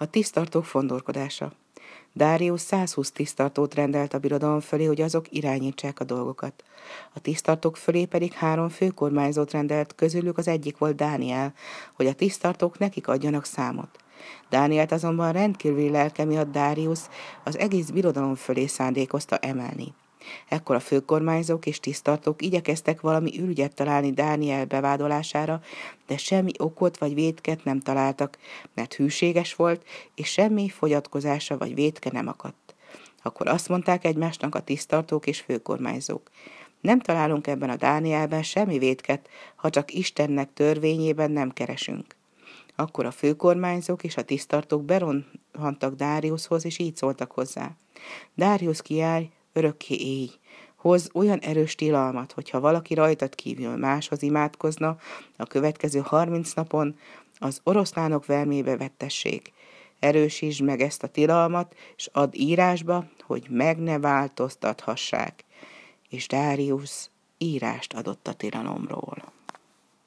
A tisztartók fondorkodása. Dárius 120 tisztartót rendelt a birodalom fölé, hogy azok irányítsák a dolgokat. A tisztartók fölé pedig három főkormányzót rendelt, közülük az egyik volt Dániel, hogy a tisztartók nekik adjanak számot. Dánielt azonban rendkívüli lelke miatt Dárius az egész birodalom fölé szándékozta emelni. Ekkor a főkormányzók és tisztartók igyekeztek valami ürügyet találni Dániel bevádolására, de semmi okot vagy védket nem találtak, mert hűséges volt, és semmi fogyatkozása vagy védke nem akadt. Akkor azt mondták egymásnak a tisztartók és főkormányzók. Nem találunk ebben a Dánielben semmi védket, ha csak Istennek törvényében nem keresünk. Akkor a főkormányzók és a tisztartók beronhantak Dáriushoz, és így szóltak hozzá. Dárius kiállj, örökké éj. Hoz olyan erős tilalmat, hogyha valaki rajtad kívül máshoz imádkozna, a következő harminc napon az oroszlánok vermébe vettessék. Erősítsd meg ezt a tilalmat, és add írásba, hogy meg ne változtathassák. És Dárius írást adott a tilalomról.